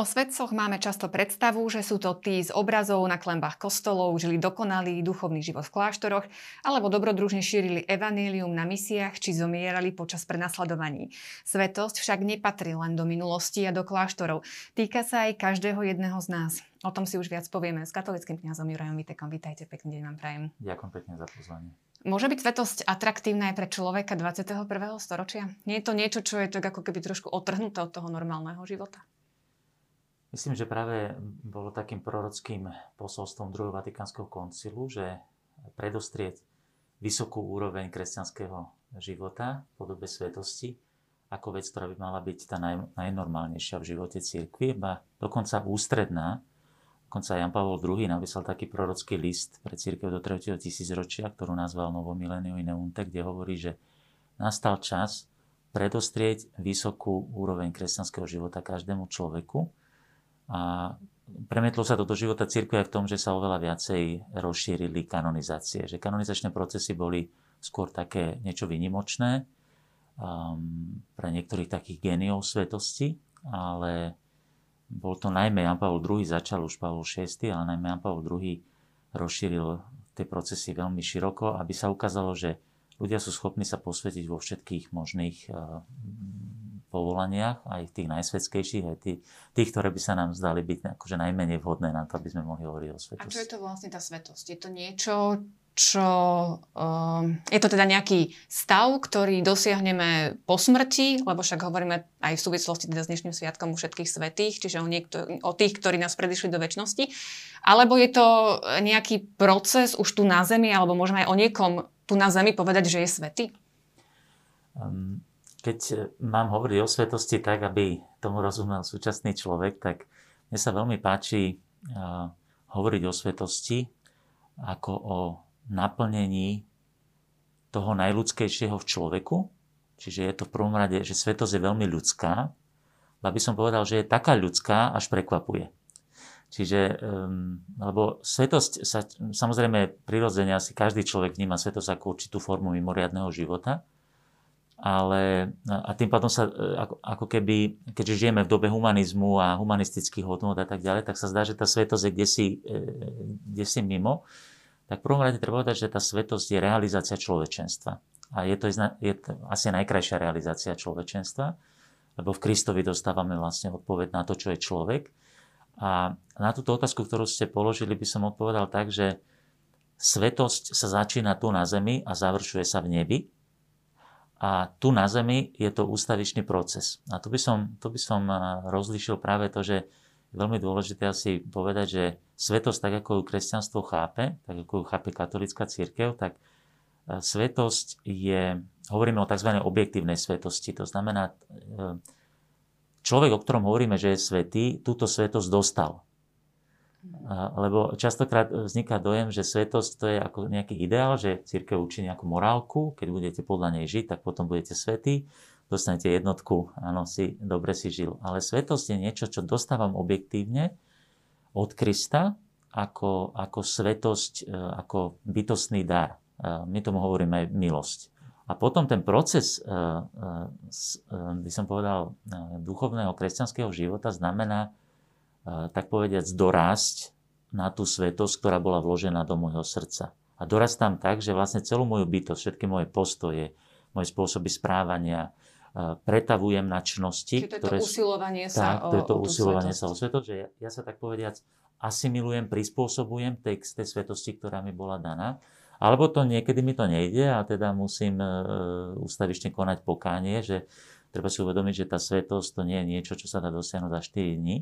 O svetcoch máme často predstavu, že sú to tí z obrazov na klembách kostolov, žili dokonalý duchovný život v kláštoroch, alebo dobrodružne šírili evanílium na misiách či zomierali počas prenasledovaní. Svetosť však nepatrí len do minulosti a do kláštorov. Týka sa aj každého jedného z nás. O tom si už viac povieme s katolickým kňazom Jurajom Vitekom. Vítajte, pekný deň vám prajem. Ďakujem pekne za pozvanie. Môže byť svetosť atraktívna aj pre človeka 21. storočia? Nie je to niečo, čo je tak ako keby trošku otrhnuté od toho normálneho života? Myslím, že práve bolo takým prorockým posolstvom druhého Vatikánskeho koncilu, že predostrieť vysokú úroveň kresťanského života v podobe svetosti ako vec, ktorá by mala byť tá naj, najnormálnejšia v živote cirkvi, a dokonca ústredná. Dokonca Jan Pavel II napísal taký prorocký list pre církev do 3. tisícročia, ktorú nazval Novo Milenio Neunte, kde hovorí, že nastal čas predostrieť vysokú úroveň kresťanského života každému človeku, a premietlo sa to do života církve aj v tom, že sa oveľa viacej rozšírili kanonizácie. Že kanonizačné procesy boli skôr také niečo vynimočné um, pre niektorých takých geniov svetosti, ale bol to najmä Jan Pavel II, začal už Pavel VI, ale najmä Jan Pavel II rozšíril tie procesy veľmi široko, aby sa ukázalo, že ľudia sú schopní sa posvetiť vo všetkých možných uh, povolaniach, aj tých najsvetskejších, aj tých, tých, ktoré by sa nám zdali byť akože najmenej vhodné na to, aby sme mohli hovoriť o svetosti. A čo je to vlastne tá svetosť? Je to niečo, čo... Um, je to teda nejaký stav, ktorý dosiahneme po smrti, lebo však hovoríme aj v súvislosti teda s dnešným sviatkom u všetkých svetých, čiže o, niekto, o tých, ktorí nás predišli do väčšnosti. Alebo je to nejaký proces už tu na Zemi, alebo môžeme aj o niekom tu na Zemi povedať, že je svetý? Um, keď e, mám hovoriť o svetosti tak, aby tomu rozumel súčasný človek, tak mne sa veľmi páči uh, hovoriť o svetosti ako o naplnení toho najľudskejšieho v človeku. Čiže je to v prvom rade, že svetosť je veľmi ľudská, aby som povedal, že je taká ľudská, až prekvapuje. Čiže, um, lebo svetosť sa, samozrejme prirodzene asi každý človek vníma svetosť ako určitú formu mimoriadného života, ale a tým pádom sa e, ako, ako keby, keďže žijeme v dobe humanizmu a humanistických hodnot a tak ďalej, tak sa zdá, že tá svetosť je kde si, e, kde si mimo. Tak v prvom rade treba povedať, že tá svetosť je realizácia človečenstva. A je to, je to asi najkrajšia realizácia človečenstva, lebo v Kristovi dostávame vlastne odpoveď na to, čo je človek. A na túto otázku, ktorú ste položili, by som odpovedal tak, že svetosť sa začína tu na zemi a završuje sa v nebi a tu na Zemi je to ústavičný proces. A tu by som, tu by som rozlišil práve to, že je veľmi dôležité asi povedať, že svetosť, tak ako ju kresťanstvo chápe, tak ako ju chápe katolická církev, tak svetosť je, hovoríme o tzv. objektívnej svetosti. To znamená, e, človek, o ktorom hovoríme, že je svetý, túto svetosť dostal. Lebo častokrát vzniká dojem, že svetosť to je ako nejaký ideál, že církev učí nejakú morálku, keď budete podľa nej žiť, tak potom budete svetí, dostanete jednotku, áno, si, dobre si žil. Ale svetosť je niečo, čo dostávam objektívne od Krista ako, ako svetosť, e, ako bytostný dar. E, my tomu hovoríme aj milosť. A potom ten proces, e, by som povedal, duchovného kresťanského života znamená tak povediac, dorásť na tú svetosť, ktorá bola vložená do môjho srdca. A dorastám tak, že vlastne celú moju bytosť, všetky moje postoje, moje spôsoby správania, pretavujem na čnosti. Čiže to je ktoré, to usilovanie sa tak, o, to je to o usilovanie sa o svetosť, že ja, ja sa tak povediac asimilujem, prispôsobujem tej, tej svetosti, ktorá mi bola daná. Alebo to niekedy mi to nejde a teda musím e, ústavične konať pokánie, že treba si uvedomiť, že tá svetosť to nie je niečo, čo sa dá dosiahnuť za 4 dní,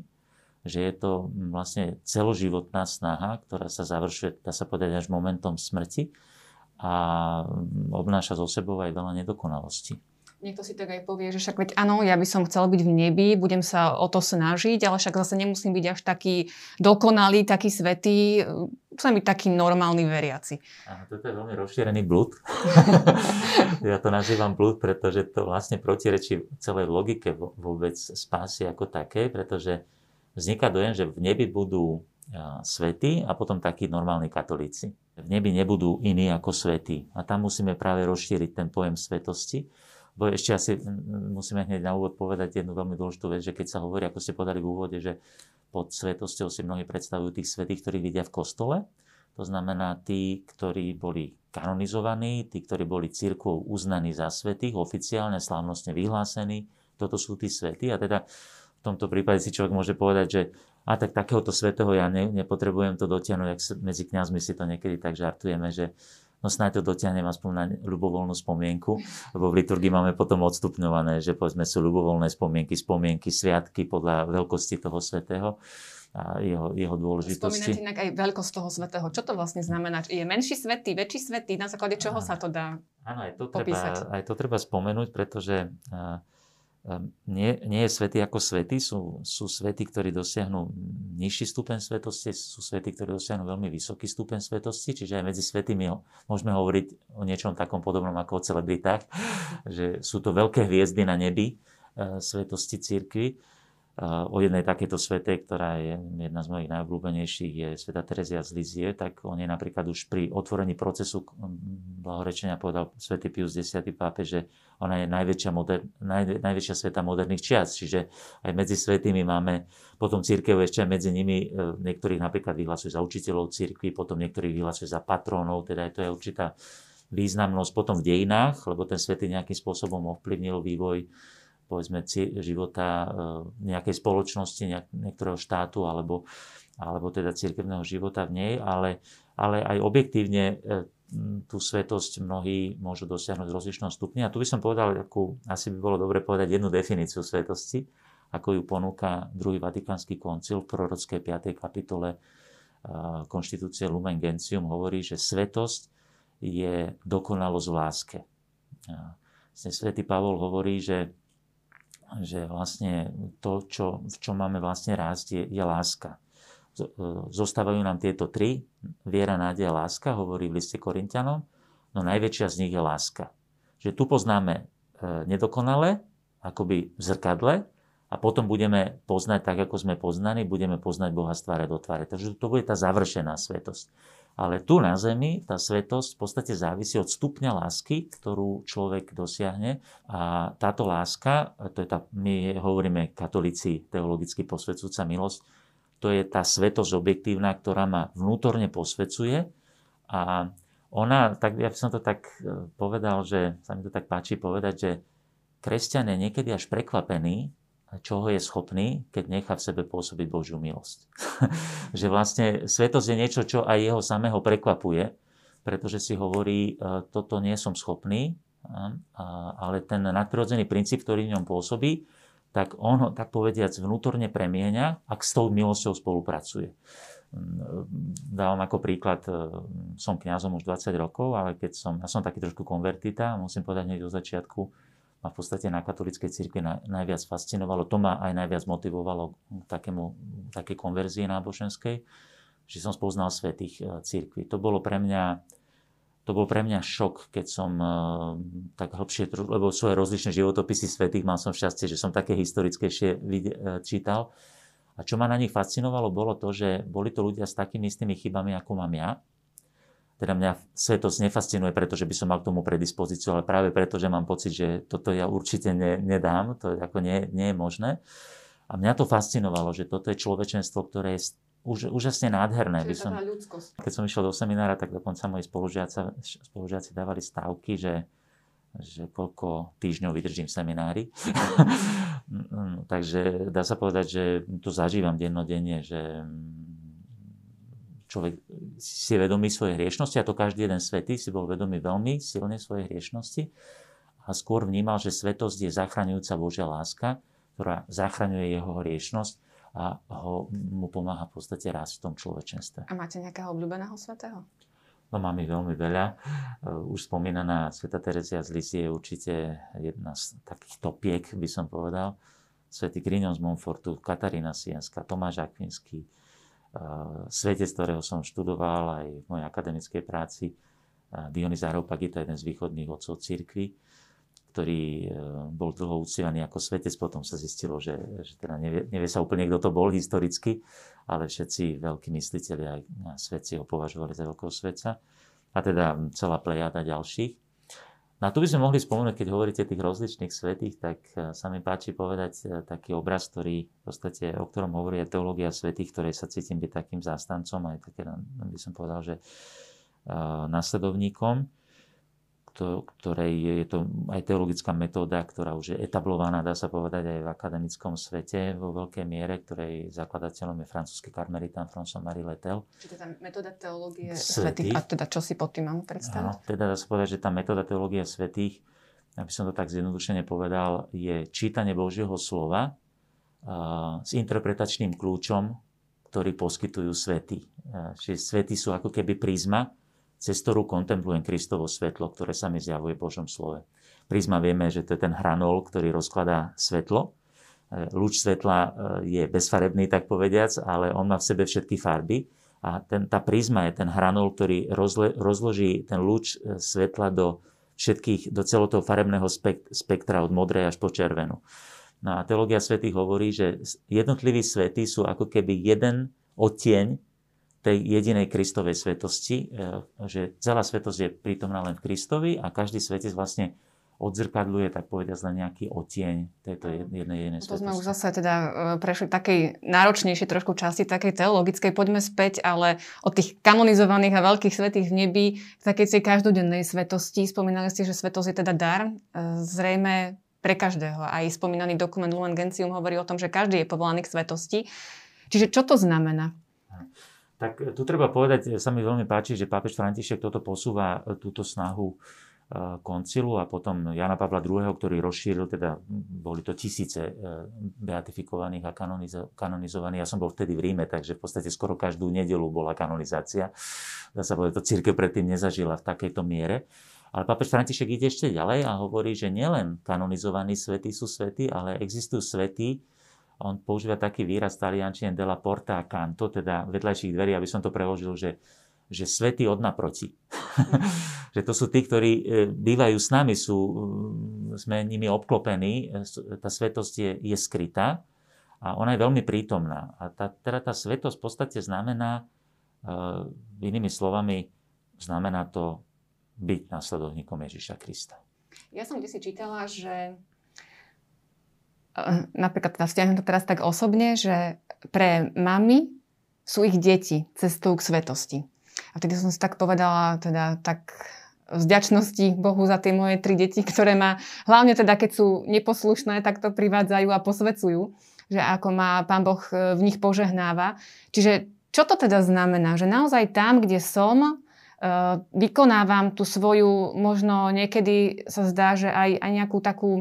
že je to vlastne celoživotná snaha, ktorá sa završuje, dá sa povedať, až momentom smrti a obnáša zo sebou aj veľa nedokonalostí. Niekto si tak aj povie, že však veď áno, ja by som chcel byť v nebi, budem sa o to snažiť, ale však zase nemusím byť až taký dokonalý, taký svetý, chcem byť taký normálny veriaci. Áno, toto je veľmi rozšírený blúd. ja to nazývam blúd, pretože to vlastne protirečí celej logike vôbec spásy ako také, pretože vzniká dojem, že v nebi budú svety a potom takí normálni katolíci. V nebi nebudú iní ako svety. A tam musíme práve rozšíriť ten pojem svetosti, bo ešte asi musíme hneď na úvod povedať jednu veľmi dôležitú vec, že keď sa hovorí, ako ste podali v úvode, že pod svetosťou si mnohí predstavujú tých svetých, ktorí vidia v kostole. To znamená tí, ktorí boli kanonizovaní, tí, ktorí boli církvou uznaní za svetých, oficiálne, slávnostne vyhlásení. Toto sú tí svetí. A teda v tomto prípade si človek môže povedať, že a tak takéhoto svetého ja ne, nepotrebujem to dotiahnuť, ak medzi kňazmi si to niekedy tak žartujeme, že no snáď to dotiahnem aspoň na ľubovoľnú spomienku, lebo v liturgii máme potom odstupňované, že povedzme sú ľubovoľné spomienky, spomienky, sviatky podľa veľkosti toho svetého a jeho, jeho dôležitosti. Spomínate inak aj veľkosť toho svetého. Čo to vlastne znamená? Je menší svetý, väčší svetý? Na základe čoho sa to dá Áno, aj to, popísať? treba, aj to treba spomenúť, pretože uh, nie, nie je svetý ako svetý, sú, sú svetí, ktorí dosiahnu nižší stupeň svetosti, sú svetí, ktorí dosiahnu veľmi vysoký stupeň svetosti, čiže aj medzi svetými môžeme hovoriť o niečom takom podobnom ako o celebritách, že sú to veľké hviezdy na nebi e, svetosti církvy o jednej takéto svete, ktorá je jedna z mojich najobľúbenejších, je sveta Terezia z Lizie, tak on je napríklad už pri otvorení procesu blahorečenia povedal svätý Pius X pápe, že ona je najväčšia, moder, naj, najväčšia sveta moderných čias, čiže aj medzi svetými máme potom církev ešte medzi nimi, e, niektorých napríklad vyhlasujú za učiteľov církvy, potom niektorých vyhlasujú za patrónov, teda je to je určitá významnosť. Potom v dejinách, lebo ten svetý nejakým spôsobom ovplyvnil vývoj povedzme života e, nejakej spoločnosti, niektorého štátu alebo, alebo teda cirkevného života v nej, ale, ale aj objektívne e, tú svetosť mnohí môžu dosiahnuť z rozličnom stupni. A tu by som povedal, akú, asi by bolo dobre povedať jednu definíciu svetosti, ako ju ponúka druhý Vatikánsky koncil v prorockej 5. kapitole e, konštitúcie Lumen Gentium hovorí, že svetosť je dokonalosť v láske. Svetý Pavol hovorí, že že vlastne to, čo, v čom máme vlastne rásť, je, je láska. E, zostávajú nám tieto tri, viera, nádej láska, hovorí v liste Korintianom, no najväčšia z nich je láska. Že tu poznáme e, nedokonale, akoby v zrkadle, a potom budeme poznať tak, ako sme poznaní, budeme poznať Boha z tváre do tváre. Takže to bude tá završená svetosť. Ale tu na zemi tá svetosť v podstate závisí od stupňa lásky, ktorú človek dosiahne. A táto láska, to je tá, my hovoríme katolíci teologicky posvedcujúca milosť, to je tá svetosť objektívna, ktorá ma vnútorne posvedcuje. A ona, tak ja by som to tak e, povedal, že sa mi to tak páči povedať, že kresťan je niekedy až prekvapený, čoho je schopný, keď nechá v sebe pôsobiť Božiu milosť. že vlastne svetosť je niečo, čo aj jeho samého prekvapuje, pretože si hovorí, e, toto nie som schopný, ale ten nadprirodzený princíp, ktorý v ňom pôsobí, tak on, tak povediac, vnútorne premieňa, ak s tou milosťou spolupracuje. Dávam ako príklad, e, som kňazom už 20 rokov, ale keď som, ja som taký trošku konvertita, musím povedať hneď do začiatku, ma v podstate na katolíckej cirkvi najviac fascinovalo. To ma aj najviac motivovalo k takému, také konverzie náboženskej, že som spoznal svetých e, cirkvi. To bolo pre mňa to bol pre mňa šok, keď som uh, tak hlbšie, lebo svoje rozličné životopisy svetých mal som šťastie, že som také historickejšie uh, čítal. A čo ma na nich fascinovalo, bolo to, že boli to ľudia s takými istými chybami, ako mám ja, teda mňa svetosť nefascinuje, pretože by som mal k tomu predispozíciu, ale práve preto, že mám pocit, že toto ja určite ne, nedám, to ako nie, nie je možné. A mňa to fascinovalo, že toto je človečenstvo, ktoré je už, úžasne nádherné. By som, keď som išiel do seminára, tak dokonca moji spolužiaci dávali stávky, že, že koľko týždňov vydržím v seminári. Takže dá sa povedať, že to zažívam dennodenne, že človek si je vedomý svojej hriešnosti a to každý jeden svetý si bol vedomý veľmi silne svojej hriešnosti a skôr vnímal, že svetosť je zachraňujúca Božia láska, ktorá zachraňuje jeho hriešnosť a ho, mu pomáha v podstate rásť v tom človečenstve. A máte nejakého obľúbeného svetého? No mám ich veľmi veľa. Už spomínaná Sveta Terezia z Lisie je určite jedna z takých topiek, by som povedal. Svetý Grignon z Monfortu, Katarína Sienska, Tomáš Akvinský, svetec, ktorého som študoval aj v mojej akademickej práci. Dionys Areopagita, jeden z východných otcov cirkvi, ktorý e, bol dlho uctievaný ako svetec, potom sa zistilo, že, že teda nevie, nevie sa úplne, kto to bol historicky, ale všetci veľkí mysliteľi aj svetci ho považovali za veľkého svetca. A teda celá plejada ďalších. No a tu by sme mohli spomenúť, keď hovoríte tých rozličných svetých, tak e, sa mi páči povedať e, taký obraz, ktorý v podstate, o ktorom hovorí aj teológia svetých, ktorej sa cítim byť takým zástancom, aj také, by som povedal, že uh, nasledovníkom ktorej je to aj teologická metóda, ktorá už je etablovaná, dá sa povedať, aj v akademickom svete vo veľkej miere, ktorej zakladateľom je francúzsky karmelitán François-Marie Letel. Čiže tá metóda teológie svetých, a teda čo si pod tým mám predstaviť? Áno, teda dá sa povedať, že tá metóda teológie svetých, aby som to tak zjednodušene povedal, je čítanie Božieho slova uh, s interpretačným kľúčom, ktorý poskytujú svety. Čiže svety sú ako keby prízma, cez ktorú kontemplujem Kristovo svetlo, ktoré sa mi zjavuje v Božom slove. Prízma vieme, že to je ten hranol, ktorý rozkladá svetlo. E, lúč svetla e, je bezfarebný, tak povediac, ale on má v sebe všetky farby. A ten, tá prízma je ten hranol, ktorý rozle, rozloží ten lúč e, svetla do všetkých, do celého farebného spektra od modrej až po červenú. No a teológia svetých hovorí, že jednotliví svety sú ako keby jeden odtieň tej jedinej Kristovej svetosti, e, že celá svetosť je prítomná len v Kristovi a každý svetec vlastne odzrkadluje, tak povediať, len nejaký otieň tejto jednej jedinej svetosti. To sme už zase teda e, prešli takej náročnejšej trošku časti, takej teologickej. Poďme späť, ale od tých kanonizovaných a veľkých svetých v nebi v takej tej každodennej svetosti. Spomínali ste, že svetosť je teda dar. E, zrejme pre každého. Aj spomínaný dokument Lumen Gentium hovorí o tom, že každý je povolaný k svetosti. Čiže čo to znamená? Tak e, tu treba povedať, e, sa mi veľmi páči, že pápež František toto posúva e, túto snahu koncilu a potom Jana Pavla II., ktorý rozšíril, teda boli to tisíce beatifikovaných a kanonizovaných. Ja som bol vtedy v Ríme, takže v podstate skoro každú nedelu bola kanonizácia. Dá sa povedať, to církev predtým nezažila v takejto miere. Ale pápež František ide ešte ďalej a hovorí, že nielen kanonizovaní svety sú svety, ale existujú svety, on používa taký výraz taliančine della porta a canto, teda vedľajších dverí, aby som to preložil, že, že svety od naproti. že to sú tí, ktorí e, bývajú s nami, sú, sme nimi obklopení, e, tá svetosť je, je skrytá a ona je veľmi prítomná. A tá, teda tá svetosť v podstate znamená, uh, inými slovami, znamená to byť následovníkom Ježiša Krista. Ja som kde si čítala, že napríklad teda vzťahujem to teraz tak osobne, že pre mami sú ich deti cestou k svetosti. A vtedy som si tak povedala, teda tak vzďačnosti Bohu za tie moje tri deti, ktoré ma, hlavne teda keď sú neposlušné, tak to privádzajú a posvecujú, že ako ma Pán Boh e, v nich požehnáva. Čiže čo to teda znamená? Že naozaj tam, kde som, e, vykonávam tú svoju, možno niekedy sa zdá, že aj, aj nejakú takú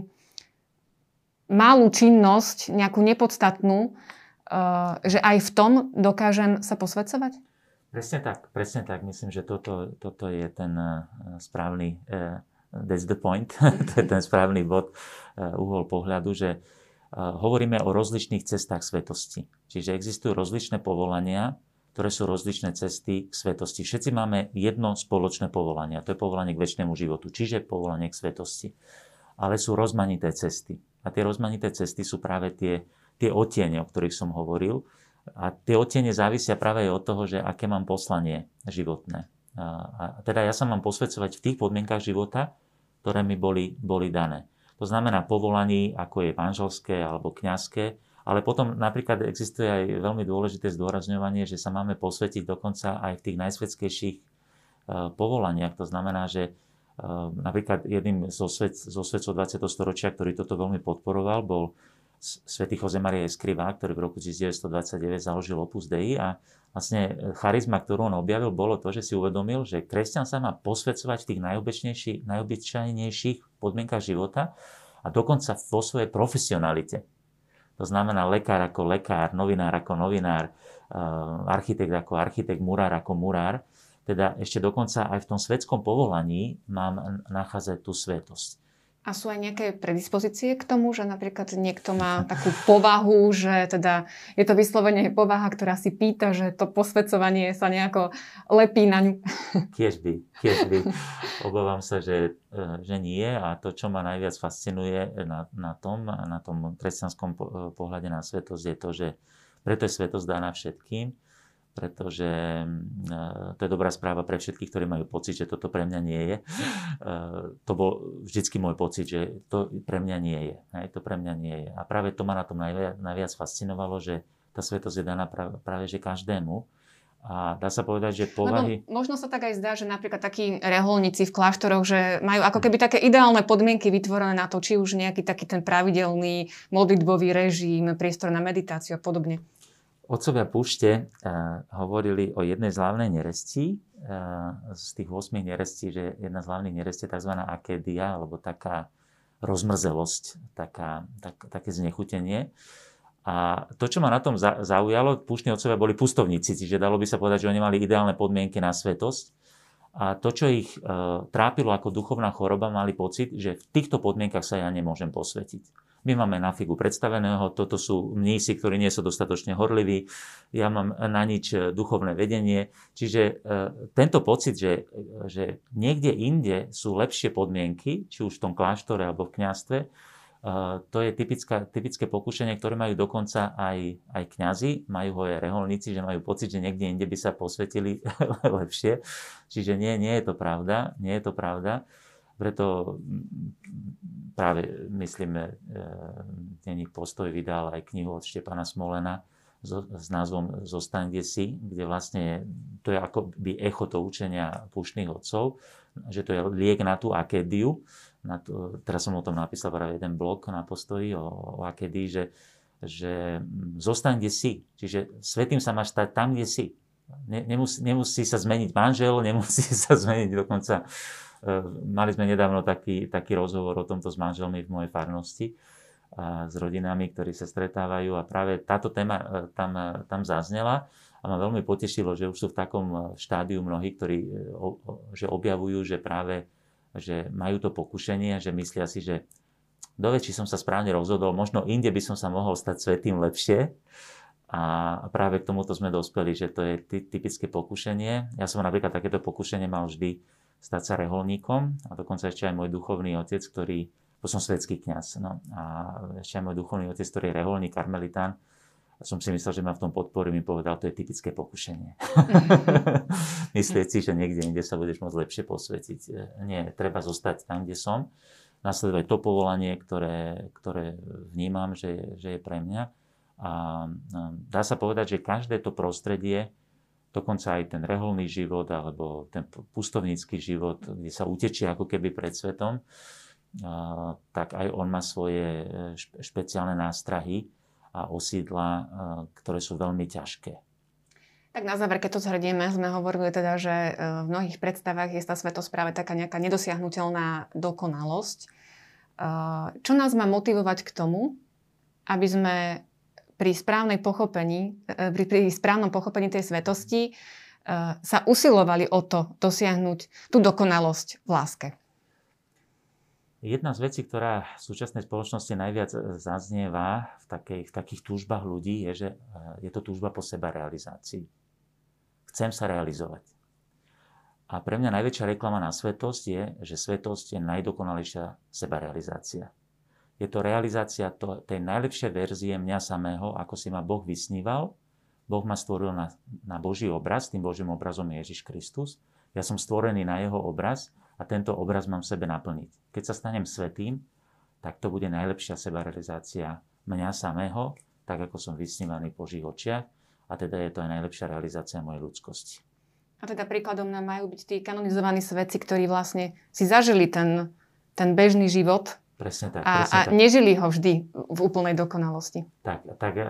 malú činnosť, nejakú nepodstatnú, eh, že aj v tom dokážem sa posvedcovať? Presne tak, presne tak. Myslím, že toto, toto je ten eh, správny, uh, that's the point, to je ten správny bod, uh, uhol pohľadu, že hovoríme o rozličných cestách svetosti. Čiže existujú rozličné povolania, ktoré sú rozličné cesty k svetosti. Všetci máme jedno spoločné povolanie, a to je povolanie k väčšnému životu, čiže povolanie k svetosti. Ale sú rozmanité cesty. A tie rozmanité cesty sú práve tie, tie otiene, o ktorých som hovoril. A tie otiene závisia práve aj od toho, že aké mám poslanie životné. A, a teda ja sa mám posvedcovať v tých podmienkach života, ktoré mi boli, boli dané. To znamená povolaní, ako je manželské alebo kňazské, ale potom napríklad existuje aj veľmi dôležité zdôrazňovanie, že sa máme posvetiť dokonca aj v tých najsvetskejších e, povolaniach. To znamená, že napríklad jedným zo, svet, zo svetcov 20. storočia, ktorý toto veľmi podporoval, bol svätý Jose Maria Escrivá, ktorý v roku 1929 založil Opus Dei a vlastne charizma, ktorú on objavil, bolo to, že si uvedomil, že kresťan sa má posvedcovať v tých najobyčajnejších podmienkach života a dokonca vo svojej profesionalite. To znamená lekár ako lekár, novinár ako novinár, ehm, architekt ako architekt, murár ako murár teda ešte dokonca aj v tom svetskom povolaní mám nachádzať tú svetosť. A sú aj nejaké predispozície k tomu, že napríklad niekto má takú povahu, že teda je to vyslovene povaha, ktorá si pýta, že to posvedcovanie sa nejako lepí na ňu. Tiež by, tiež by. Obávam sa, že, e, že nie a to, čo ma najviac fascinuje na, na tom, na tom kresťanskom pohľade na svetosť je to, že preto je svetosť daná všetkým, pretože to je dobrá správa pre všetkých, ktorí majú pocit, že toto pre mňa nie je. To bol vždycky môj pocit, že to pre mňa nie je. Hej, to pre mňa nie je. A práve to ma na tom najviac, najviac fascinovalo, že tá svetosť je daná práve, práve že každému. A dá sa povedať, že povahy... Lebo možno sa tak aj zdá, že napríklad takí reholníci v kláštoroch, že majú ako keby také ideálne podmienky vytvorené na to, či už nejaký taký ten pravidelný modlitbový režim, priestor na meditáciu a podobne. Otcovia púšte uh, hovorili o jednej z hlavnej nerestí, uh, z tých 8 nerestí, že jedna z hlavných nerestí je tzv. akédia, alebo taká rozmrzelosť, taká, tak, také znechutenie. A to, čo ma na tom zaujalo, púštni otcovia boli pustovníci, čiže dalo by sa povedať, že oni mali ideálne podmienky na svetosť. A to, čo ich e, trápilo ako duchovná choroba, mali pocit, že v týchto podmienkach sa ja nemôžem posvetiť. My máme na figu predstaveného, toto sú mnísi, ktorí nie sú dostatočne horliví, ja mám na nič e, duchovné vedenie. Čiže e, tento pocit, že, že niekde inde sú lepšie podmienky, či už v tom kláštore alebo v kňastve, to je typická, typické pokušenie, ktoré majú dokonca aj, aj kňazi, majú ho aj reholníci, že majú pocit, že niekde ide by sa posvetili lepšie. Čiže nie, nie je to pravda, nie je to pravda. Preto práve, myslíme, denník Postoj vydal aj knihu od Štepana Smolena s, názvom Zostaň kde si, kde vlastne to je ako by echo to učenia púštnych otcov, že to je liek na tú akédiu, na to, teraz som o tom napísal práve jeden blog na postoji o, o Akedy, že, že zostaň kde si. Čiže svetým sa máš stať tam, kde si. Ne, nemusí, nemusí sa zmeniť manžel, nemusí sa zmeniť dokonca. E, mali sme nedávno taký, taký rozhovor o tomto s manželmi v mojej farnosti a s rodinami, ktorí sa stretávajú a práve táto téma e, tam, e, tam zaznela a ma veľmi potešilo, že už sú v takom štádiu mnohí, ktorí že objavujú, že práve že majú to pokušenie, že myslia si, že do či som sa správne rozhodol, možno inde by som sa mohol stať svetým lepšie. A práve k tomuto sme dospeli, že to je typické pokušenie. Ja som napríklad takéto pokušenie mal vždy stať sa reholníkom a dokonca ešte aj môj duchovný otec, ktorý, bo som svetský kňaz, no, a ešte aj môj duchovný otec, ktorý je reholník, karmelitán, a som si myslel, že ma v tom podporí, mi povedal, to je typické pokušenie. Myslieť si, že niekde inde sa budeš môcť lepšie posvetiť. E, nie, treba zostať tam, kde som, nasledovať to povolanie, ktoré, ktoré vnímam, že, že je pre mňa. A dá sa povedať, že každé to prostredie, dokonca aj ten reholný život alebo ten pustovnícky život, kde sa utečie ako keby pred svetom, tak aj on má svoje e, špeciálne nástrahy, a osídla, e, ktoré sú veľmi ťažké. Tak na záver, keď to zhrdieme, sme hovorili teda, že e, v mnohých predstavách je tá svetosť práve taká nejaká nedosiahnutelná dokonalosť. Čo nás má motivovať k tomu, aby sme pri, správnej pochopení, pri, pri správnom pochopení tej svetosti sa usilovali o to dosiahnuť tú dokonalosť v láske? Jedna z vecí, ktorá v súčasnej spoločnosti najviac e, zaznieva v, takej, v takých túžbách ľudí, je, že e, je to túžba po seba realizácii. Chcem sa realizovať. A pre mňa najväčšia reklama na svetosť je, že svetosť je najdokonalejšia sebarealizácia. Je to realizácia to, tej najlepšej verzie mňa samého, ako si ma Boh vysníval. Boh ma stvoril na, na Boží obraz, tým Božím obrazom je Ježiš Kristus. Ja som stvorený na jeho obraz a tento obraz mám v sebe naplniť. Keď sa stanem svetým, tak to bude najlepšia sebarealizácia mňa samého, tak ako som vysnívaný po Božích očiach a teda je to aj najlepšia realizácia mojej ľudskosti. A teda príkladom nám majú byť tí kanonizovaní svetci, ktorí vlastne si zažili ten, ten bežný život Presne tak. A, presne a tak. nežili ho vždy v úplnej dokonalosti. Tak, tak e,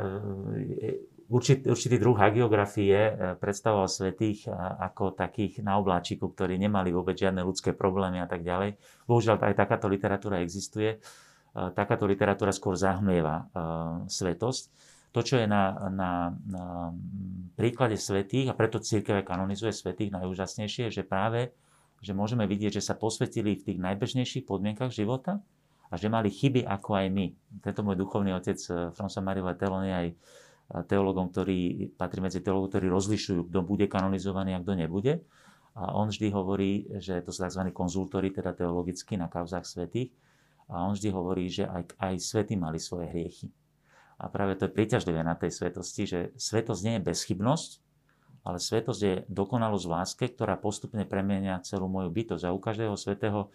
určitý, určitý druh hagiografie e, predstavoval svetých e, ako takých na obláčiku, ktorí nemali vôbec žiadne ľudské problémy a tak ďalej. Bohužiaľ aj takáto literatúra existuje. E, takáto literatúra skôr zahmlieva svetosť. To, čo je na, na, na príklade svetých, a preto církev kanonizuje svetých najúžasnejšie, je, že práve že môžeme vidieť, že sa posvetili v tých najbežnejších podmienkach života a že mali chyby ako aj my. Tento môj duchovný otec François Marie Letelon je aj teologom, ktorí patrí medzi teologov, ktorí rozlišujú, kto bude kanonizovaný a kto nebude. A on vždy hovorí, že to sú tzv. konzultori, teda teologicky na kauzách svetých. A on vždy hovorí, že aj, aj svety mali svoje hriechy. A práve to je príťažlivé na tej svetosti, že svetosť nie je bezchybnosť, ale svetosť je dokonalosť v láske, ktorá postupne premienia celú moju bytosť. A u každého svetého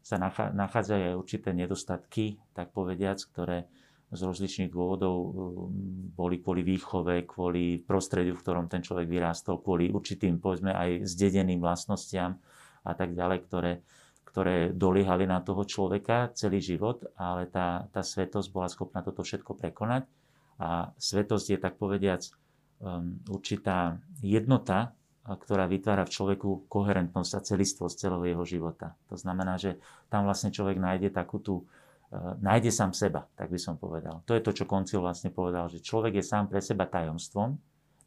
sa nachádzajú aj určité nedostatky, tak povediac, ktoré z rozličných dôvodov um, boli kvôli výchove, kvôli prostrediu, v ktorom ten človek vyrástol, kvôli určitým, povedzme, aj zdedeným vlastnostiam a tak ďalej, ktoré, ktoré doliehali na toho človeka celý život, ale tá, tá svetosť bola schopná toto všetko prekonať. A svetosť je, tak povediac, um, určitá jednota, ktorá vytvára v človeku koherentnosť a celistvosť celého jeho života. To znamená, že tam vlastne človek nájde takú tú Eh, nájde sám seba, tak by som povedal. To je to, čo koncil vlastne povedal, že človek je sám pre seba tajomstvom,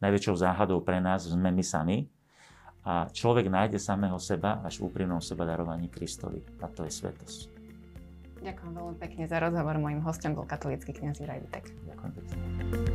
najväčšou záhadou pre nás sme my sami a človek nájde samého seba až v úprimnom seba darovaní Kristovi. A to je svetosť. Ďakujem veľmi pekne za rozhovor. Mojím hostom bol katolícky kniaz Juraj Vitek. Ďakujem pekne.